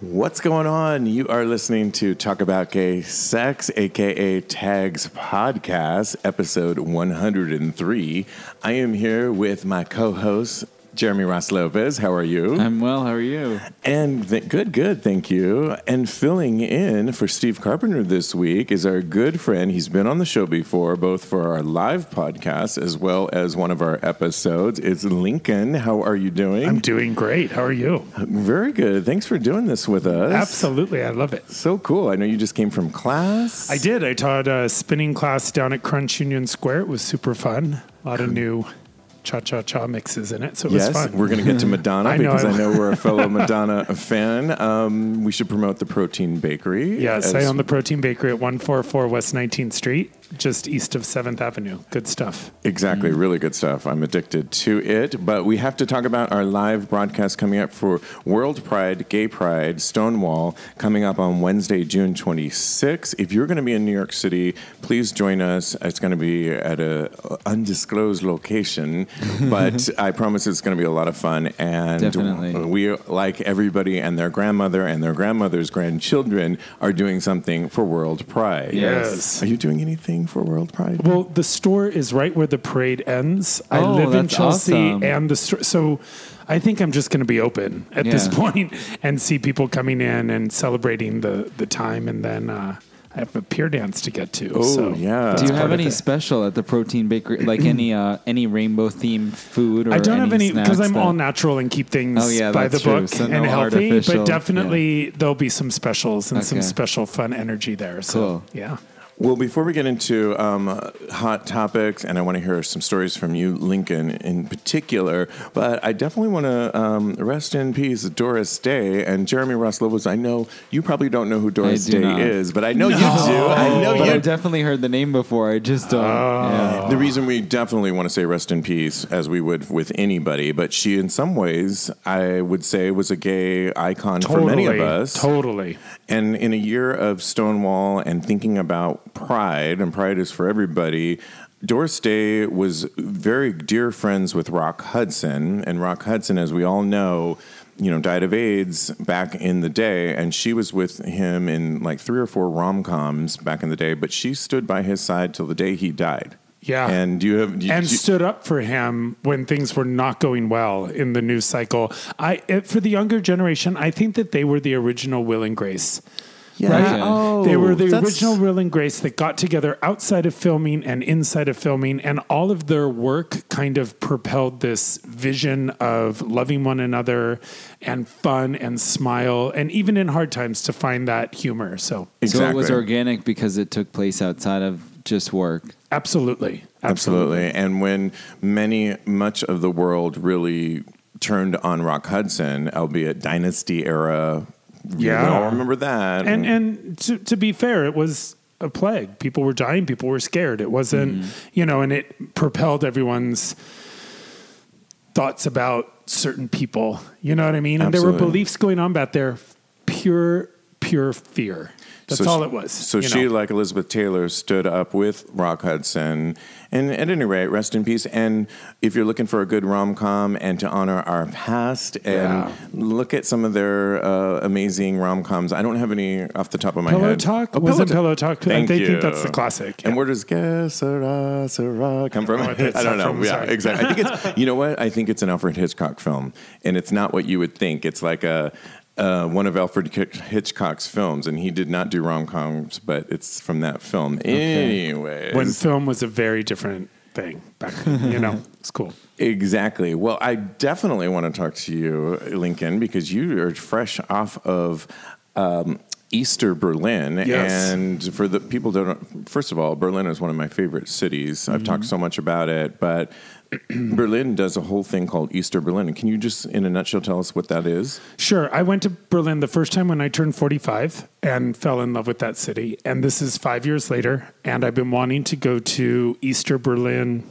What's going on? You are listening to Talk About Gay Sex, aka Tags Podcast, episode 103. I am here with my co host, Jeremy Ross Lopez. How are you? I'm well. How are you? And th- good, good, thank you. And filling in for Steve Carpenter this week is our good friend. He's been on the show before, both for our live podcast as well as one of our episodes. It's Lincoln. How are you doing? I'm doing great. How are you? Very good. Thanks for doing this with us. Absolutely. I love it. So cool. I know you just came from class. I did. I taught a spinning class down at Crunch Union Square. It was super fun. A lot of new cha cha cha mixes in it. So it yes, was fun. we're going to get to Madonna I because I, I- know we're a fellow Madonna fan. Um, we should promote the Protein Bakery. Yes, I own the Protein Bakery at 144 West 19th Street, just east of 7th Avenue. Good stuff. Exactly, mm-hmm. really good stuff. I'm addicted to it. But we have to talk about our live broadcast coming up for World Pride, Gay Pride, Stonewall, coming up on Wednesday, June 26th. If you're going to be in New York City, please join us. It's going to be at a undisclosed location, but I promise it's going to be a lot of fun. And Definitely. we, like everybody and their grandmother and their grandmother's grandchildren, are doing something for World Pride. Yes. Are you doing anything for World Pride? Well, the store is right where the parade ends. I Oh, live in that's Chelsea, awesome. and the store. So I think I'm just going to be open at this Yeah. point and see people coming in and celebrating the the time, and then uh, I have a pier dance to get to. Oh, so yeah. that's Do you part have of any it. special at the Protein Bakery? Like any uh, any rainbow themed food? Or I don't have any because snacks I'm that- all natural and keep things Oh, yeah, by the that's true. book So and no healthy. artificial- But definitely there'll be some specials and some Okay. special fun energy there. So Cool. yeah. Well, before we get into um, hot topics, and I want to hear some stories from you, Lincoln, in particular, but I definitely want to um, rest in peace Doris Day and Jeremy Ross Lopez. I know you probably don't know who Doris Day not. is, but I know you do. I know But you. I've definitely heard the name before. I just don't. yeah. The reason we definitely want to say rest in peace, as we would with anybody, but she, in some ways, I would say, was a gay icon for many of us. Totally. And in a year of Stonewall and thinking about pride, and pride is for everybody, Doris Day was very dear friends with Rock Hudson. And Rock Hudson, as we all know, you know, died of AIDS back in the day, and she was with him in like three or four rom coms back in the day. But she stood by his side till the day he died. Yeah. and you have you, and you- stood up for him when things were not going well in the news cycle. I for the younger generation, I think that they were the original Will and Grace. Yeah. Right. Oh, they were the that's- original Will and Grace that got together outside of filming and inside of filming, and all of their work kind of propelled this vision of loving one another and fun and smile, and even in hard times to find that humor. So, So it was organic because it took place outside of just work. absolutely, Absolutely. And when many, much of the world really turned on Rock Hudson, albeit Dynasty era, Yeah. we all remember that. And and to, to be fair, it was a plague. People were dying. People were scared. It wasn't, Mm-hmm. you know, and it propelled everyone's thoughts about certain people. You know what I mean? And there were beliefs going on back there, pure, pure fear. That's So- all it was. So she, know. like Elizabeth Taylor, stood up with Rock Hudson. And at any rate, rest in peace. And if you're looking for a good rom com and to honor our past and Yeah. look at some of their uh, amazing rom coms, I don't have any off the top of my Pillow head. Talk Oh, wasn't Pillow Pillow Talk. Thank I you. think that's the classic. And where does Que sera, sera come from? Oh, I don't not know. from- yeah, exactly. I think it's, you know what? I think it's an Alfred Hitchcock film. And it's not what you would think. It's like a, uh, one of Alfred Hitchcock's films. And he did not do rom coms, but it's from that film. Anyways. when film was a very different thing back then. You know, it's cool. Exactly. Well, I definitely want to talk to you, Lincoln, because you are fresh off of um, Easter Berlin. Yes. And for the people that don't, first of all, Berlin is one of my favorite cities. I've talked so much about it, but Berlin does a whole thing called Easter Berlin. Can you just, in a nutshell, tell us what that is? Sure. I went to Berlin the first time when I turned 45 and fell in love with that city. And this is five years later. And I've been wanting to go to Easter Berlin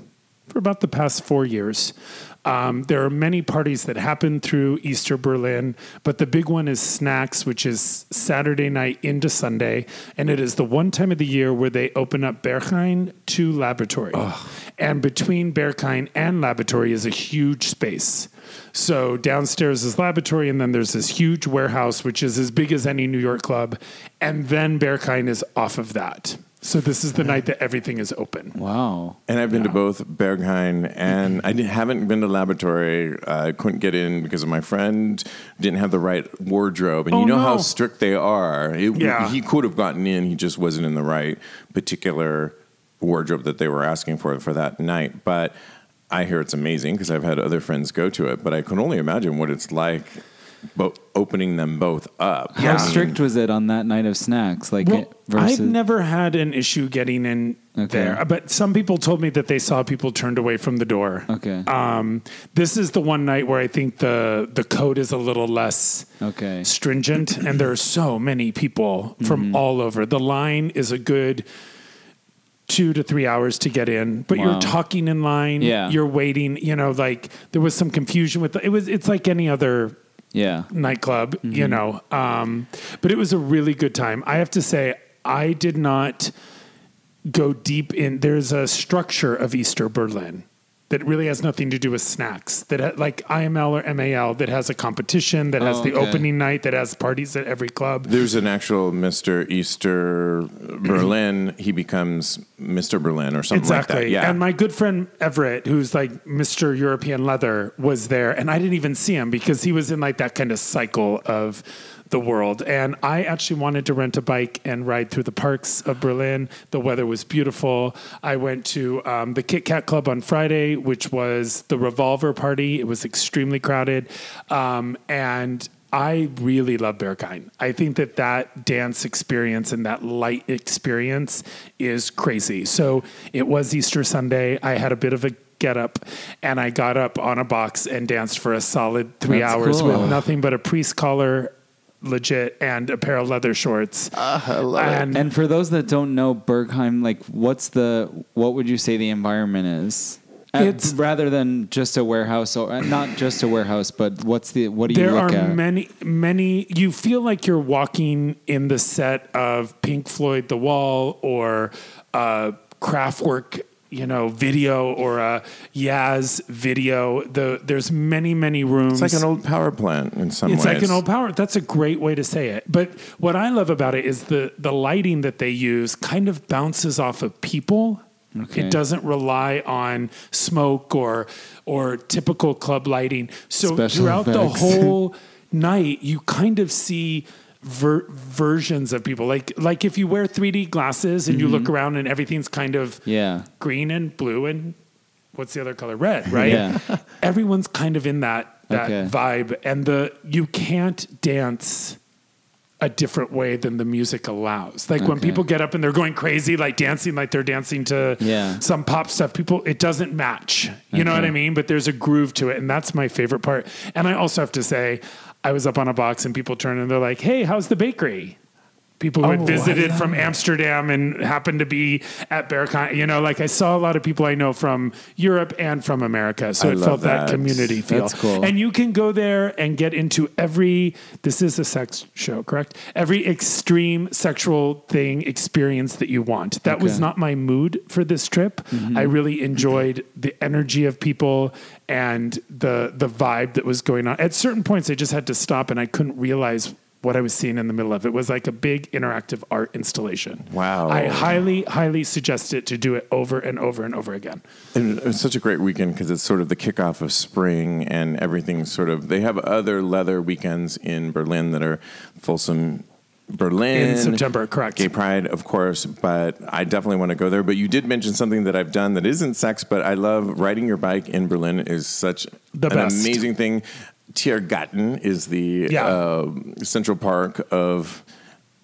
for about the past four years. Um, there are many parties that happen through Easter Berlin, but the big one is Snax, which is Saturday night into Sunday. And it is the one time of the year where they open up Berghain to Laboratory. And between Berghain and Laboratory is a huge space. So downstairs is laboratory, and then there's this huge warehouse, which is as big as any New York club, and then Berghain is off of that. So this is the night that everything is open. Wow. And I've been to both Berghain and I di- haven't been to Laboratory. I couldn't get in because of my friend didn't have the right wardrobe. And Oh, you know how no. strict they are. It- Yeah. He could have gotten in, he just wasn't in the right particular wardrobe that they were asking for for that night. But I hear it's amazing because I've had other friends go to it. But I can only imagine what it's like bo- opening them both up. How strict was it on that night of Snax? Like Well, it- versus I've never had an issue getting in Okay. there, but some people told me that they saw people turned away from the door. Okay. Um, this is the one night where I think the the code is a little less Okay. stringent, and there are so many people from Mm-hmm. all over. The line is a good two to three hours to get in, but Wow. you're talking in line. Yeah. you're waiting. You know, like there was some confusion with the, it. Was it's like any other Yeah. nightclub, Mm-hmm. you know. Um, but it was a really good time. I have to say, I did not go deep in. There's a structure of Easter Berlin that really has nothing to do with Snax. That ha- like IML or MAL that has a competition that has Oh, the okay. opening night that has parties at every club. There's an actual Mr. Easter Berlin. He becomes Mr. Berlin or something Exactly. like that. Yeah. And my good friend Everett, who's like Mr. European Leather, was there. And I didn't even see him because he was in like that kind of cycle of the world. And I actually wanted to rent a bike and ride through the parks of Berlin. The weather was beautiful. I went to um, the Kit Kat Club on Friday, which was the Revolver Party. It was extremely crowded. Um, and I really love Berghain. I think that that dance experience and that light experience is crazy. So it was Easter Sunday. I had a bit of a get up and I got up on a box and danced for a solid three That's hours cool. with nothing but a priest collar, legit, and a pair of leather shorts. and And for those that don't know Berghain, like what's the what would you say the environment is? Uh, rather than just a warehouse or uh, not just a warehouse, but what's the what do you there look are at? many many you feel like you're walking in the set of pink floyd the wall or a Kraftwerk you know video or a yaz video the there's many many rooms it's like an old power plant in some it's ways. like an old power. That's a great way to say it. But what I love about it is the the lighting that they use kind of bounces off of people. Okay. It doesn't rely on smoke or or typical club lighting. So Special throughout the whole night, you kind of see ver- versions of people. Like like if you wear 3D glasses and you look around and everything's kind of Mm-hmm. yeah. green and blue and what's the other color? Red, right? Yeah. Everyone's kind of in that that Okay. vibe, and the you can't dance a different way than the music allows. Like when people get up and they're going crazy, like dancing, like they're dancing to Yeah. some pop stuff. People, it doesn't match. You know what I mean? But there's a groove to it, and that's my favorite part. And I also have to say, I was up on a box and people turn and they're like, "Hey, how's the bakery?" People who had Oh, visited from. Amsterdam and happened to be at Berghain. You know, like I saw a lot of people I know from Europe and from America. So I it felt that. that. community feel. That's cool. And you can go there and get into every, this is a sex show, correct? Every extreme sexual thing experience that you want. That was not my mood for this trip. Mm-hmm. I really enjoyed the energy of people and the the vibe that was going on. At certain points, I just had to stop and I couldn't realize what I was seeing in the middle of. It was like a big interactive art installation. Wow. I highly, highly suggest it to do it over and over and over again. And it's such a great weekend because it's sort of the kickoff of spring and everything's sort of. They have other leather weekends in Berlin that are Folsom, Berlin. In September, correct. Gay Pride, of course, but I definitely want to go there. But you did mention something that I've done that isn't sex, but I love riding your bike in Berlin is such The an best. amazing thing. Tiergarten is the Yeah. uh, central park of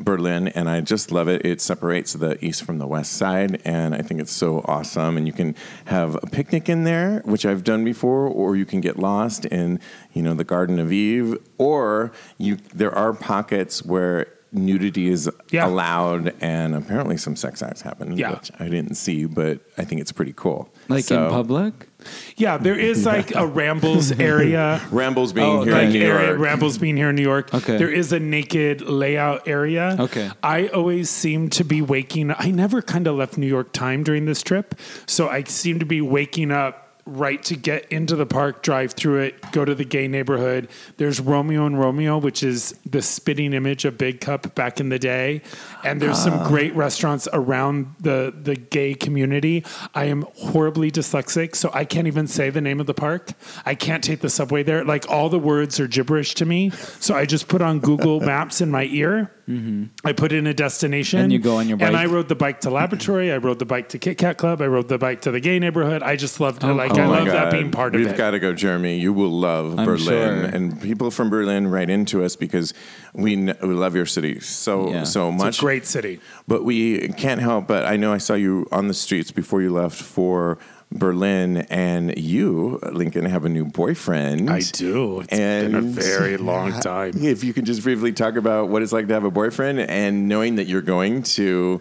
Berlin, and I just love it. It separates the east from the west side, and I think it's so awesome. And you can have a picnic in there, which I've done before, or you can get lost in, you know, the Garden of Eve, or you. There are pockets where nudity is Yeah. allowed, and apparently some sex acts happen, Yeah. which I didn't see, but I think it's pretty cool. Like So- in public? Yeah, there is like a Rambles area. Rambles being Oh, here like in New area, York. Rambles being here in New York. Okay. There is a naked layout area. Okay. I always seem to be waking I never kind of left New York time during this trip. So I seem to be waking up right to get into the park, drive through it, go to the gay neighborhood. There's Romeo and Romeo, which is the spitting image of Big Cup back in the day. And there's some ah. great restaurants around the the gay community. I am horribly dyslexic, so I can't even say the name of the park. I can't take the subway there. Like all the words are gibberish to me. So I just put on Google Maps in my ear. Mm-hmm. I put in a destination. And you go on your bike. And. I rode the bike to Laboratory. I rode the bike to Kit Kat Club. I rode the bike to the gay neighborhood. I just loved it. Oh, like oh Oh I my love that God. being part We've of it. We've got to go, Jeremy. You will love I'm Berlin, sure. and people from Berlin write into us because we, kn- we love your city so Yeah. so it's much. a great city. But we can't help but I know I saw you on the streets before you left for Berlin, and you, Lincoln, have a new boyfriend. I do. It's been a very long time. If you can just briefly talk about what it's like to have a boyfriend and knowing that you're going to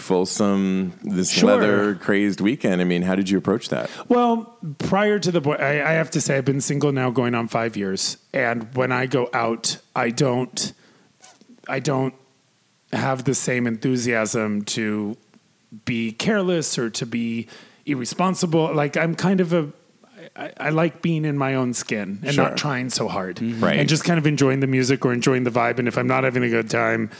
Folsom this Sure. weather crazed weekend. I mean, how did you approach that? Well, prior to the boy, I, I have to say I've been single now going on five years, and when I go out, I don't, I don't have the same enthusiasm to be careless or to be irresponsible. Like I'm kind of a. I, I like being in my own skin and Sure. not trying so hard, Right. And just kind of enjoying the music or enjoying the vibe. And if I'm not having a good time,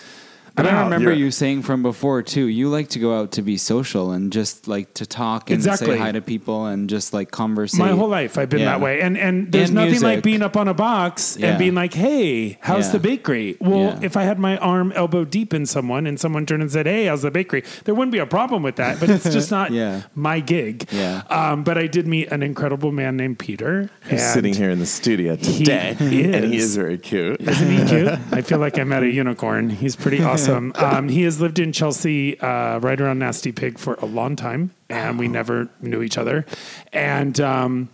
But I'm I remember You're- you saying from before too. You like to go out to be social and just like to talk and Exactly. say hi to people and just like converse. My whole life I've been Yeah. that way. And and there's And nothing like being up on a box Yeah. and being like, "Hey, how's Yeah. the bakery?" Well, Yeah. if I had my arm elbow deep in someone and someone turned and said, "Hey, how's the bakery?" There wouldn't be a problem with that, but it's just not Yeah. my gig. Yeah. Um, but I did meet an incredible man named Peter. He's sitting here in the studio he today, and he is. is very cute. Isn't he cute? I feel like I met a unicorn. He's pretty awesome. Um, he has lived in Chelsea, uh, right around Nasty Pig, for a long time, and we never knew each other. And um,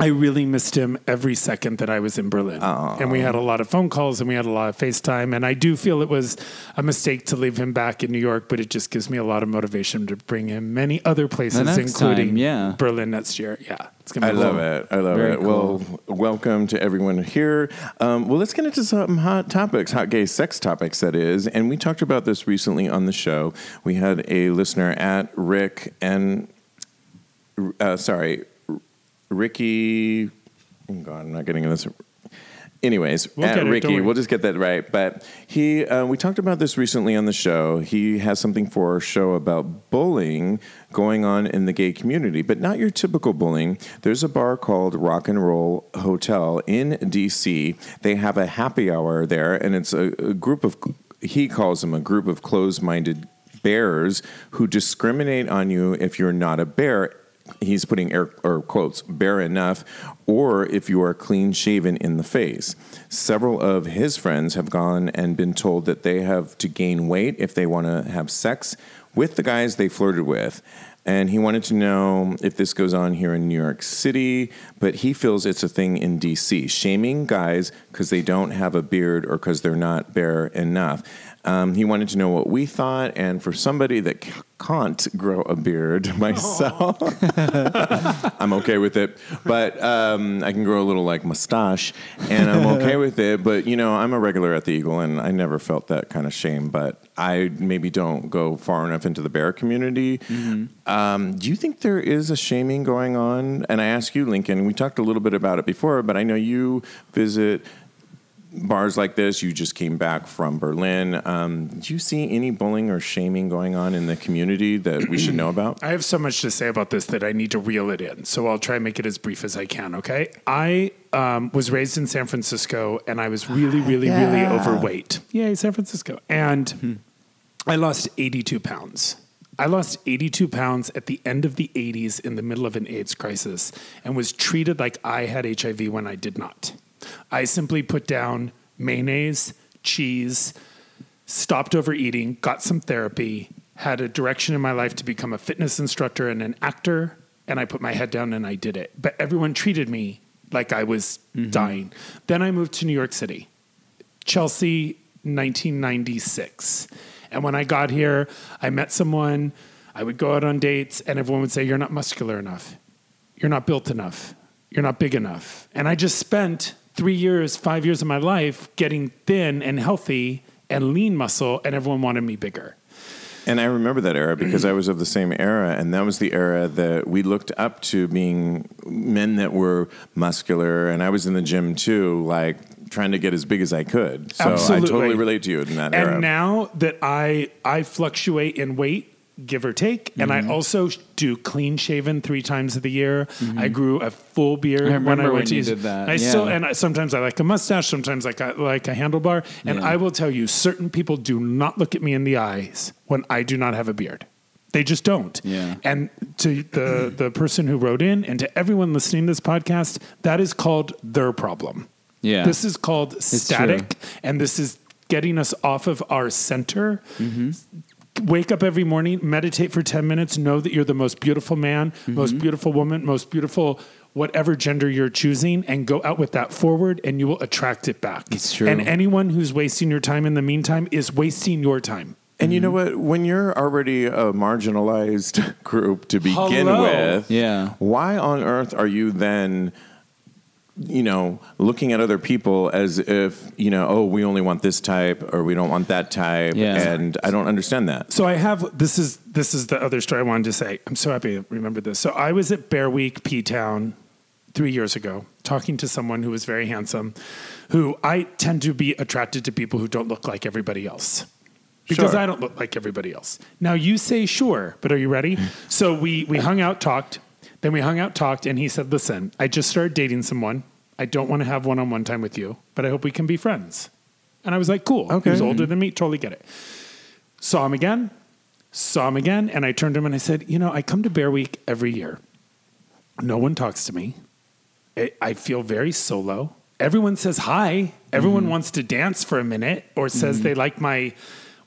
I really missed him every second that I was in Berlin. And we had a lot of phone calls and we had a lot of FaceTime. And I do feel it was a mistake to leave him back in New York, but it just gives me a lot of motivation to bring him many other places, including time, yeah. Berlin next year. Yeah, it's gonna be I be love it. I love Very it. Well, welcome to everyone here. Um, well, let's get into some hot topics, hot gay sex topics, that is. And we talked about this recently on the show. We had a listener at Rick and, uh, sorry, Ricky. Oh God, I'm not getting this. Anyways, We'll at it, Ricky, we'll just get that right. But he, uh, we talked about this recently on the show. He has something for our show about bullying going on in the gay community, but not your typical bullying. There's a bar called Rock and Roll Hotel in DC. They have a happy hour there, and it's a, a group of, he calls them a group of closed minded bears who discriminate on you if you're not a bear he's putting air or quotes bare enough or if you are clean shaven in the face several of his friends have gone and been told that they have to gain weight if they want to have sex with the guys they flirted with and he wanted to know if this goes on here in New York City, but he feels it's a thing in DC, shaming guys because they don't have a beard or because they're not bare enough. Um, he wanted to know what we thought, and for somebody that c- can't grow a beard myself, I'm okay with it. But um, I can grow a little like mustache, and I'm okay with it. But you know, I'm a regular at the Eagle, and I never felt that kind of shame. But I maybe don't go far enough into the bear community. Um, do you think there is a shaming going on? And I ask you, Lincoln. We talked a little bit about it before, but I know you visit bars like this. You just came back from Berlin. Um, do you see any bullying or shaming going on in the community that we should know about? I have so much to say about this that I need to reel it in. So I'll try and make it as brief as I can, okay? I um, was raised in San Francisco and I was really, really, really overweight. Yay, San Francisco. And I lost 82 pounds. I lost 82 pounds at the end of the 80s in the middle of an AIDS crisis and was treated like I had HIV when I did not. I simply put down mayonnaise, cheese, stopped overeating, got some therapy, had a direction in my life to become a fitness instructor and an actor, and I put my head down and I did it. But everyone treated me like I was mm-hmm. dying. Then I moved to New York City. Chelsea 1996. And when I got here, I met someone, I would go out on dates, and everyone would say, You're not muscular enough. You're not built enough. You're not big enough. And I just spent three years, five years of my life getting thin and healthy and lean muscle, and everyone wanted me bigger. And I remember that era because I was of the same era, and that was the era that we looked up to being men that were muscular. And I was in the gym too, like trying to get as big as I could. So Absolutely. I totally relate to you in that And era. And now that I I fluctuate in weight, give or take, and Mm-hmm. I also do clean shaven three times of the year. I grew a full beard I when I went when to you did that, I still and I, sometimes I like a mustache, sometimes I like a handlebar. And Yeah. I will tell you, certain people do not look at me in the eyes when I do not have a beard. They just don't. Yeah. And to the the person who wrote in and to everyone listening to this podcast, that is called their problem. Yeah. This is called static, true. and this is getting us off of our center. Mm-hmm. Wake up every morning, meditate for 10 minutes, know that you're the most beautiful man, Mm-hmm. most beautiful woman, most beautiful whatever gender you're choosing, and go out with that forward, and you will attract it back. It's true. And anyone who's wasting your time in the meantime is wasting your time. And you know what? When you're already a marginalized group to begin Hello. with, Yeah. why on earth are you then, you know, looking at other people as if, you know, oh, we only want this type or we don't want that type? Yeah. And I don't understand that. So I have this is this is the other story I wanted to say. I'm so happy to remember this. So I was at Bear Week P Town three years ago, talking to someone who was very handsome, who I tend to be attracted to people who don't look like everybody else. Because Sure. I don't look like everybody else. Now you say sure, but are you ready? so we we hung out, talked, then we hung out, talked, and he said, Listen, I just started dating someone. I don't want to have one on one time with you, but I hope we can be friends. And I was like, Cool. Okay. He was older than me, totally get it. Saw him again, saw him again, and I turned to him and I said, You know, I come to Bear Week every year. No one talks to me. I, I feel very solo. Everyone says hi. Everyone Mm-hmm. wants to dance for a minute or says they like my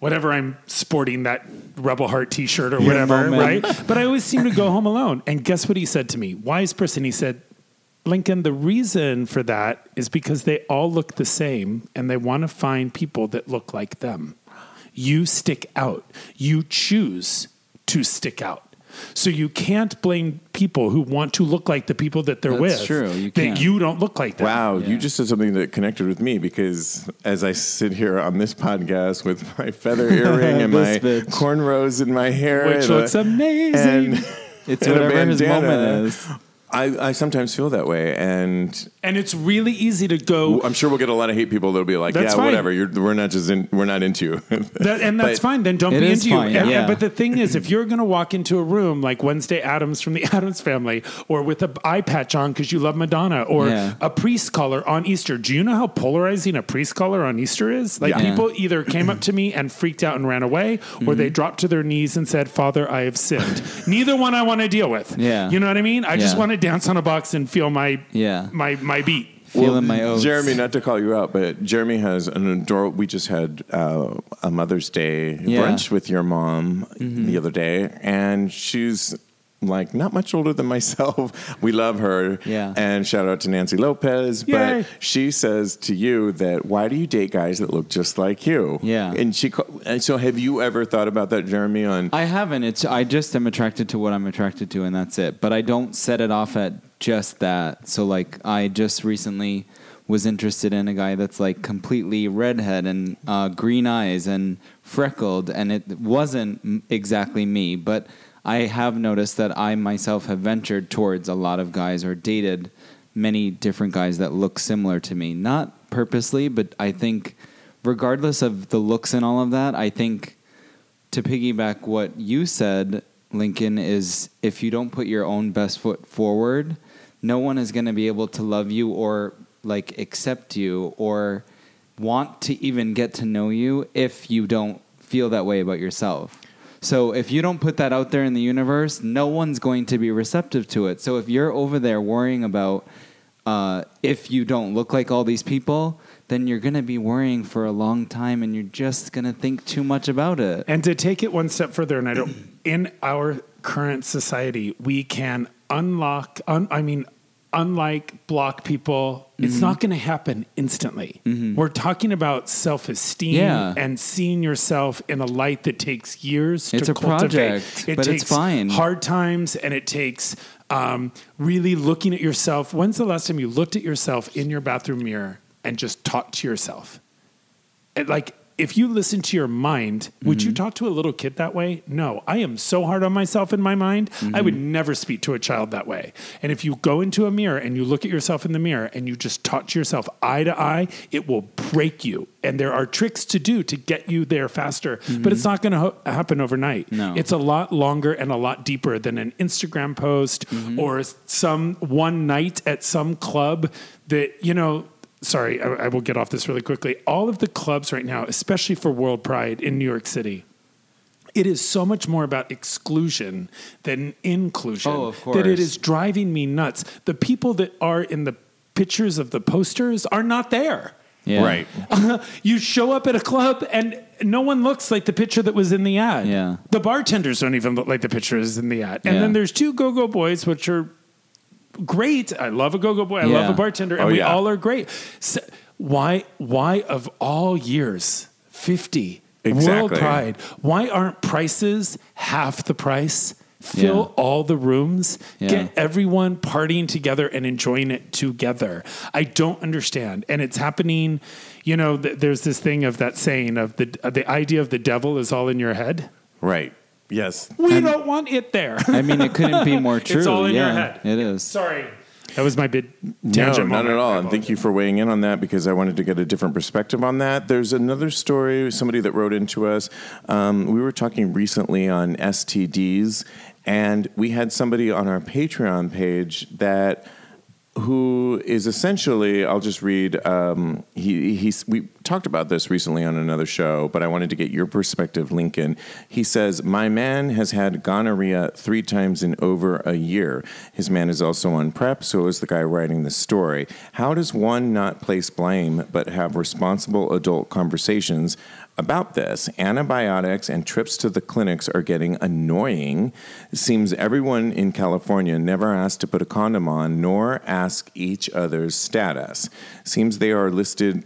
whatever I'm sporting that Rebel Heart t shirt or whatever, moment. right? But I always seem to go home alone. And guess what he said to me? Wise person. He said, Lincoln, the reason for that is because they all look the same and they want to find people that look like them. You stick out. You choose to stick out. So you can't blame people who want to look like the people that they're That's with. true. You that can't. you don't look like them. Wow, Yeah. you just said something that connected with me because as I sit here on this podcast with my feather earring and my This bitch. cornrows in my hair, Which and a- looks amazing. and- It's and a whatever his moment is. I, I sometimes feel that way, and And it's really easy to go. I'm sure we'll get a lot of hate people that'll be like, That's "Yeah, fine. whatever. You're, we're not just in, we're not into you." That, and that's But- fine. Then don't It be is into fine, you. And- yeah. and- but the thing is, if you're going to walk into a room like Wednesday Addams from the Addams Family, or with an eye patch on because you love Madonna, or Yeah. a priest collar on Easter, do you know how polarizing a priest collar on Easter is? Like Yeah. people either came up to me and freaked out and ran away, or they Mm-hmm. dropped to their knees and said, "Father, I have sinned." Neither one I want to deal with. Yeah. you know what I mean. I just Yeah. want to dance on a box and feel my Yeah. my my beat. Feeling my oats. Jeremy, not to call you out, but Jeremy has an adorable. We just had uh, a Mother's Day Yeah. brunch with your mom the other day, and she's like not much older than myself. We love her. Yeah. And shout out to Nancy Lopez. Yay. But she says to you that why do you date guys that look just like you? Yeah. And she. ca- And so, have you ever thought about that, Jeremy? On I haven't. It's I just am attracted to what I'm attracted to, and that's it. But I don't set it off at just that. So like I just recently was interested in a guy that's like completely redhead and uh, green eyes and freckled, and it wasn't exactly me. But I have noticed that I myself have ventured towards a lot of guys or dated many different guys that look similar to me. Not purposely, but I think regardless of the looks and all of that, I think to piggyback what you said, Lincoln, is if you don't put your own best foot forward, no one is going to be able to love you or like accept you or want to even get to know you if you don't feel that way about yourself. So if you don't put that out there in the universe, no one's going to be receptive to it. So if you're over there worrying about uh, if you don't look like all these people, then you're going to be worrying for a long time and you're just going to think too much about it. And to take it one step further, and I don't, in our current society, we can unlock, un, I mean, unlike block people, Mm-hmm. it's not going to happen instantly. We're talking about self esteem Yeah. and seeing yourself in a light that takes years It's to cultivate. project, it but it's takes fine. hard times and it takes um, really looking at yourself. When's the last time you looked at yourself in your bathroom mirror and just talked to yourself? And like, if you listen to your mind, would you Mm-hmm. talk to a little kid that way? No, I am so hard on myself in my mind. I would Mm-hmm. never speak to a child that way. And if you go into a mirror and you look at yourself in the mirror and you just talk to yourself eye to eye, it will break you. And there are tricks to do to get you there faster, but it's not going to ho- happen overnight. Mm-hmm. No. It's a lot longer and a lot deeper than an Instagram post Mm-hmm. or some one night at some club that, you know, sorry, I, I will get off this really quickly. All of the clubs right now, especially for World Pride in New York City, it is so much more about exclusion than inclusion. Oh, of course. That it is driving me nuts. The people that are in the pictures of the posters are not there. Yeah. Right. you show up at a club and no one looks like the picture that was in the ad. Yeah. The bartenders don't even look like the pictures in the ad. And Yeah. then there's two go go boys, which are great. I love a go go boy. I love a bartender. And Oh, we yeah. all are great. So why, why of all years, 50, World Pride, why aren't prices half the price? Fill Yeah. all the rooms, Yeah. get everyone partying together and enjoying it together. I don't understand, and it's happening. You know, th- there's this thing of that saying of the uh, the idea of the devil is all in your head. Right. Yes. We don't want it there. I mean, it couldn't be more true. It's all in yeah, your head. It is. Sorry, that was my big No, tangent. not moment. at all. And thank you for weighing in on that because I wanted to get a different perspective on that. There's another story, somebody that wrote into us. Um, we were talking recently on STDs, and we had somebody on our Patreon page that who is essentially I'll just read um, he he's we talked about this recently on another show but I wanted to get your perspective Lincoln. He says my man has had gonorrhea 3 times in over a year. His man is also on prep so is the guy writing the story. How does one not place blame but have responsible adult conversations about this. Antibiotics and trips to the clinics are getting annoying. It seems everyone in California never asked to put a condom on nor ask each other's status. Seems they are listed.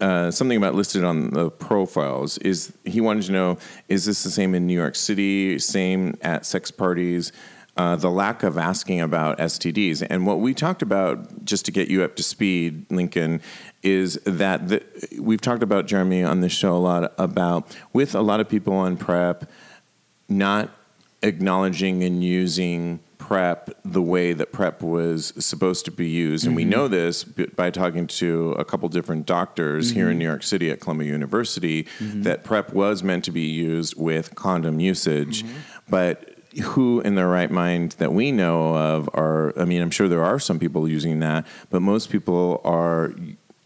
Uh, something about listed on the profiles is he wanted to know is this the same in New York City, same at sex parties, uh, the lack of asking about STDs. And what we talked about, just to get you up to speed, Lincoln, is that the, we've talked about Jeremy on this show a lot about with a lot of people on PrEP not acknowledging and using PrEP the way that PrEP was supposed to be used. And we mm-hmm. know this by talking to a couple different doctors here in mm-hmm. New York City at Columbia University mm-hmm. that PrEP was meant to be used with condom usage. But who in their right mind that we know of are, I mean, I'm sure there are some people using that, but most people are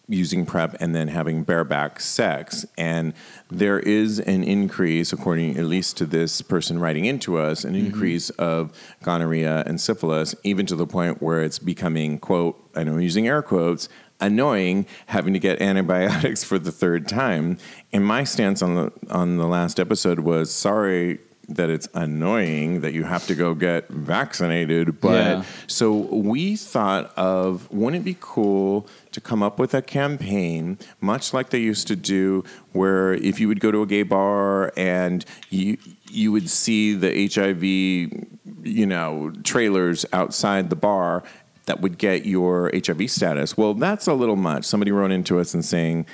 using PrEP and then having bareback sex. And there is an increase, according at least to this person writing into us, an mm-hmm. increase of gonorrhea and syphilis, even to the point where it's becoming, quote, I know I'm using air quotes, annoying having to get antibiotics for the third time. And my stance on the on the last episode was sorry that it's annoying that you have to go get vaccinated, but Yeah. so we thought of wouldn't it be cool to come up with a campaign, much like they used to do, where if you would go to a gay bar and you you would see the HIV, you know, trailers outside the bar that would get your HIV status. Well, that's a little much. Somebody wrote into us and saying,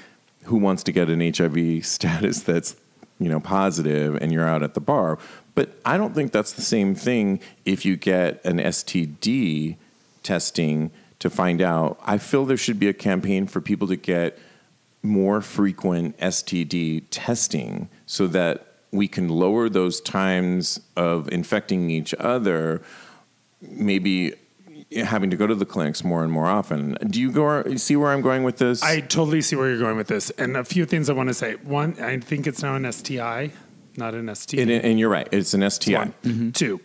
"Who wants to get an HIV status that's you know positive and you're out at the bar?" But I don't think that's the same thing if you get an STD testing to find out. I feel there should be a campaign for people to get more frequent STD testing so that we can lower those times of infecting each other, maybe having to go to the clinics more and more often. Do you go see where I'm going with this? I totally see where you're going with this. And a few things I want to say. One, I think it's now an STI, not an STD. and, and you're right. It's an STI. One. Mm-hmm. Two,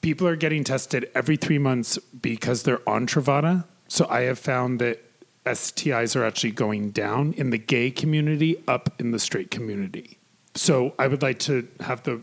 people are getting tested every three months because they're on Truvada. So I have found that STIs are actually going down in the gay community, up in the straight community. So I would like to have the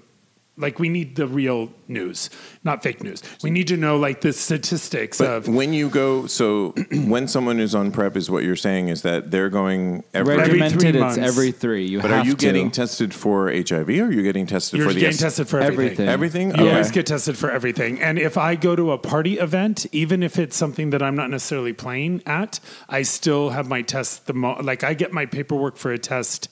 Like we need the real news, not fake news. We need to know like the statistics But of when you go, so when someone is on prep, is what you're saying is that they're going every. Every Regimented, three it's months. every three. You but have are you to. getting tested for HIV or are you getting tested you're for the getting S- tested for everything. Everything. everything? You Okay. always get tested for everything. And if I go to a party event, even if it's something that I'm not necessarily playing at, I still have my test. The mo- like I get my paperwork for a test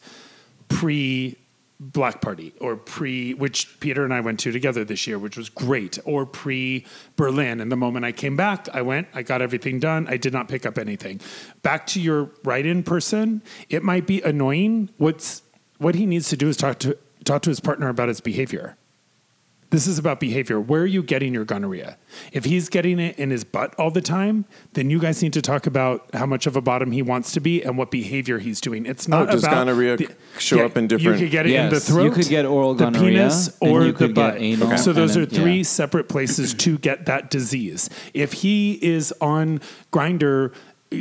pre Black Party or pre, which Peter and I went to together this year, which was great, or pre Berlin. And the moment I came back, I went, I got everything done. I did not pick up anything. Back to your write in person, it might be annoying. What's what he needs to do is talk to talk to his partner about his behavior. This is about behavior. Where are you getting your gonorrhea? If he's getting it in his butt all the time, then you guys need to talk about how much of a bottom he wants to be and what behavior he's doing. It's oh, not Oh, does about gonorrhea show up in different- You could get it in the Yes, throat. you could get oral the gonorrhea, penis, or you could the get butt. anal, So those and are three yeah. separate places to get that disease. If he is on Grindr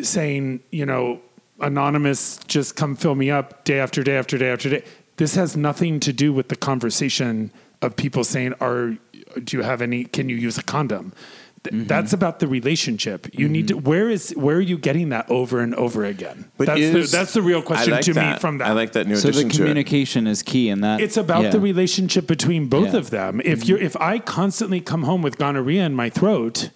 saying, you know, anonymous, just come fill me up day after day after day after day. This has nothing to do with the conversation of people saying, "Are do you have any? Can you use a condom?" Th- Mm-hmm. That's about the relationship. You need to. Where is where are you getting that over and over again? But that's is- the that's the real question like to me from that. I like that new So the addition to it. communication is key in that. It's about yeah. the relationship between both Yeah. of them. If you're if I constantly come home with gonorrhea in my throat,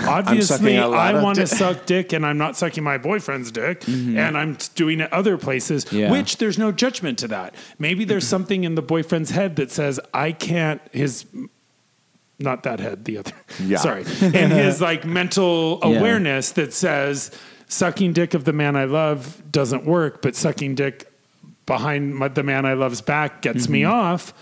obviously sucking a lot I want to suck dick and I'm not sucking my boyfriend's dick and I'm doing it other places, Mm-hmm. Yeah. which there's no judgment to that. Maybe there's something in the boyfriend's head that says I can't his not that head, the other. Yeah. Sorry. And his like mental Yeah. awareness that says sucking dick of the man I love doesn't work, but sucking dick behind my, the man I love's back gets me off.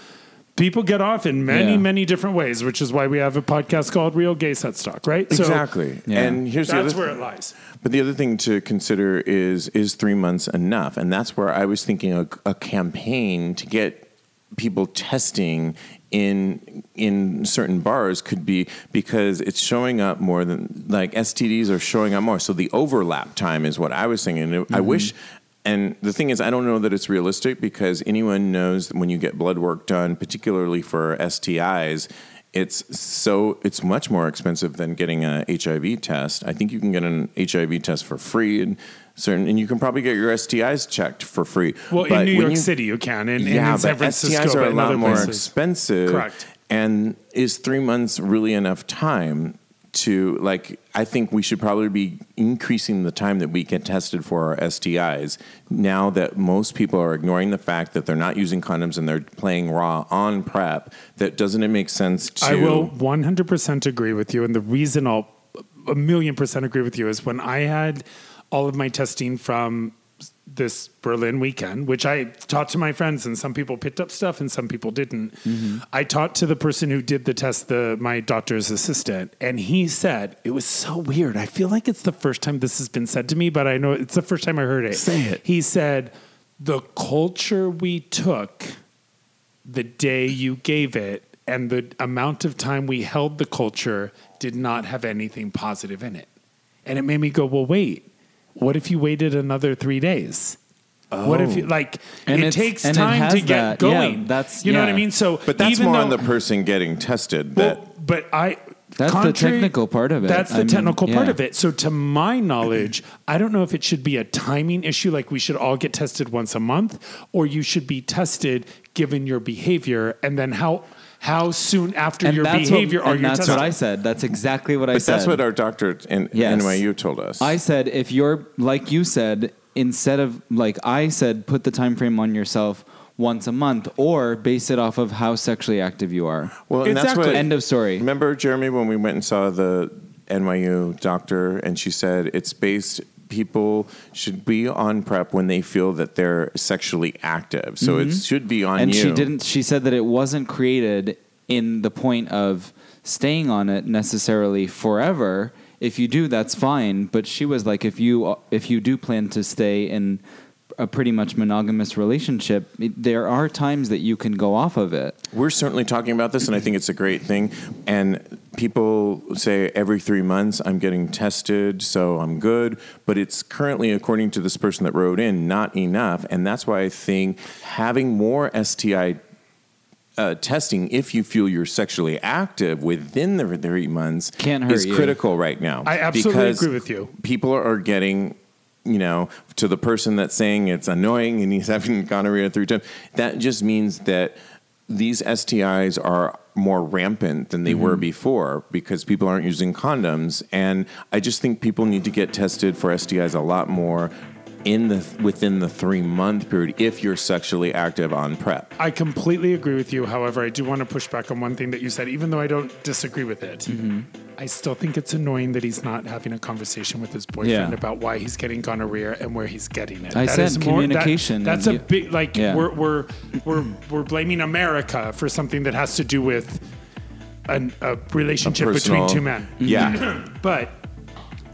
People get off in many, Mm-hmm. Yeah. many different ways, which is why we have a podcast called Real Gay Set Stock, right? Exactly. Yeah. And here's the That's other where thing. it lies. But the other thing to consider is is three months enough? And that's where I was thinking a, a campaign to get people testing in in certain bars could be because it's showing up more than like STDs are showing up more. So the overlap time is what I was thinking. I wish. And the thing is, I don't know that it's realistic because anyone knows that when you get blood work done, particularly for STIs, it's so it's much more expensive than getting a HIV test. I think you can get an HIV test for free and certain, and you can probably get your STIs checked for free. Well, But in New York you- City, you can. And, yeah, and in San but Francisco, STIs are but a lot more places. expensive. Correct. And is three months really enough time to like? I think we should probably be increasing the time that we get tested for our STIs. Now that most people are ignoring the fact that they're not using condoms and they're playing raw on prep, that doesn't it make sense to? I will 100% agree with you. And the reason I'll a million percent agree with you is when I had all of my testing from this Berlin weekend, which I taught to my friends, and some people picked up stuff and some people didn't. Mm-hmm. I taught to the person who did the test, the my doctor's assistant, and he said it was so weird. I feel like it's the first time this has been said to me, but I know it's the first time I heard it. Say it. He said the culture we took the day you gave it and the amount of time we held the culture did not have anything positive in it. And it made me go, well, wait, what if you waited another three days? What if you oh. like And it takes and it time has to get that. Yeah, going? that's- you know what I mean. So, But that's even more though, on the person getting tested. well, That but I. That's the technical part of it. That's the I mean, technical part of it. So, to my knowledge, I don't know if it should be a timing issue, like we should all get tested once a month, or you should be tested given your behavior, and then how how soon after And your behavior what, are and you that's tested? what I said. That's exactly what I but said. that's what our doctor in Yes. NYU told us. I said if you're like you said instead of like I said put the time frame on yourself once a month or base it off of how sexually active you are. Well, and that's Exactly. what. End of story. Remember, Jeremy, when we went and saw the NYU doctor, and she said it's based. People should be on prep when they feel that they're sexually active. So it should be on Mm-hmm. and you. she didn't she said that it wasn't created in the point of staying on it necessarily forever if you do that's fine but she was like if you if you do plan to stay in a pretty much monogamous relationship there are times that you can go off of it We're certainly talking about this, and I think it's a great thing. And people say every three months I'm getting tested, so I'm good. But it's currently, according to this person that wrote in, not enough. And that's why I think having more STI uh, testing if you feel you're sexually active within the three months Can't hurt is you. critical right now. I absolutely because agree with you. People are getting, you know, to the person that's saying it's annoying and he's having gonorrhea three times. That just means that these STIs are more rampant than they Mm-hmm. were before because people aren't using condoms. And I just think people need to get tested for STIs a lot more in the within the three month period if you're sexually active on prep. I completely agree with you. However, I do want to push back on one thing that you said, even though I don't disagree with it. Mm-hmm. I still think it's annoying that he's not having a conversation with his boyfriend Yeah. about why he's getting gonorrhea and where he's getting it. I That said is more- that- communication. that's a You- big like Yeah. we're we're we're we're blaming America for something that has to do with an, a relationship personal- between two men. Yeah. But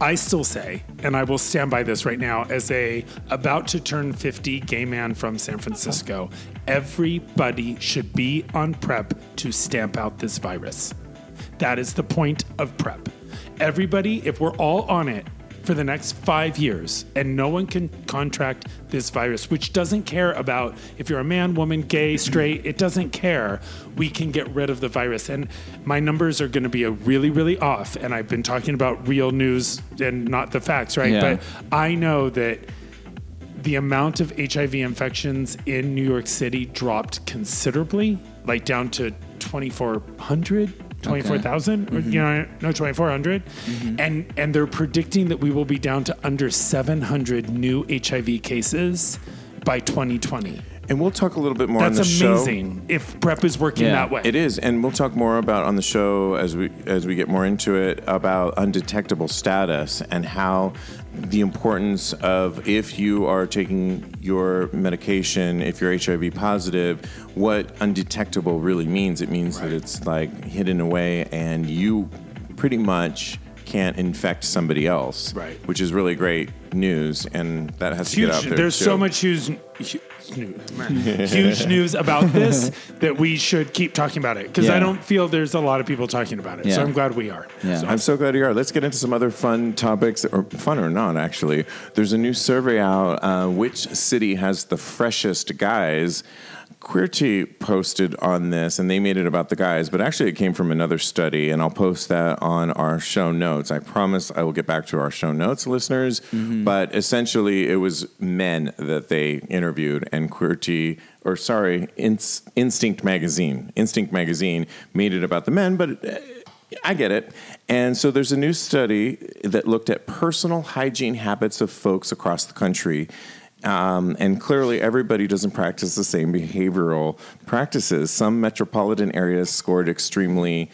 I still say, and I will stand by this right now, as a about to turn 50 gay man from San Francisco, everybody should be on PrEP to stamp out this virus. That is the point of PrEP. Everybody, if we're all on it for the next five years and no one can contract this virus, which doesn't care about if you're a man, woman, gay, straight, it doesn't care. We can get rid of the virus. And my numbers are going to be a really, really off. And I've been talking about real news and not the facts, right? Yeah. But I know that the amount of HIV infections in New York City dropped considerably, like down to 2,400, 24,000, or, mm-hmm. you know, no, 2,400. Mm-hmm. And, and they're predicting that we will be down to under 700 new HIV cases by 2020. And we'll talk a little bit more on That's amazing if PrEP is working Yeah. that way. It is, and we'll talk more about on the show as we as we get more into it about undetectable status and how the importance of if you are taking your medication, if you're HIV positive, what undetectable really means. It means that it's like hidden away, and you pretty much can't infect somebody else, Right. Which is really great news, and that has It's to get out huge. there. There's too. so much huge, huge, news, huge news about this that we should keep talking about it because I don't feel there's a lot of people talking about it. So I'm glad we are. Yeah. I'm so glad you are. Let's get into some other fun topics, or fun or not, actually. There's a new survey out. Uh, which city has the freshest guys? Queerty posted on this, and they made it about the guys, but actually it came from another study, and I'll post that on our show notes. I promise I will get back to our show notes, listeners. But essentially, it was men that they interviewed, and Queerty, or sorry, Ins- Instinct Magazine, Instinct Magazine made it about the men, but. uh, I get it. And so there's a new study that looked at personal hygiene habits of folks across the country. Um, and clearly, everybody doesn't practice the same behavioral practices. Some metropolitan areas scored extremely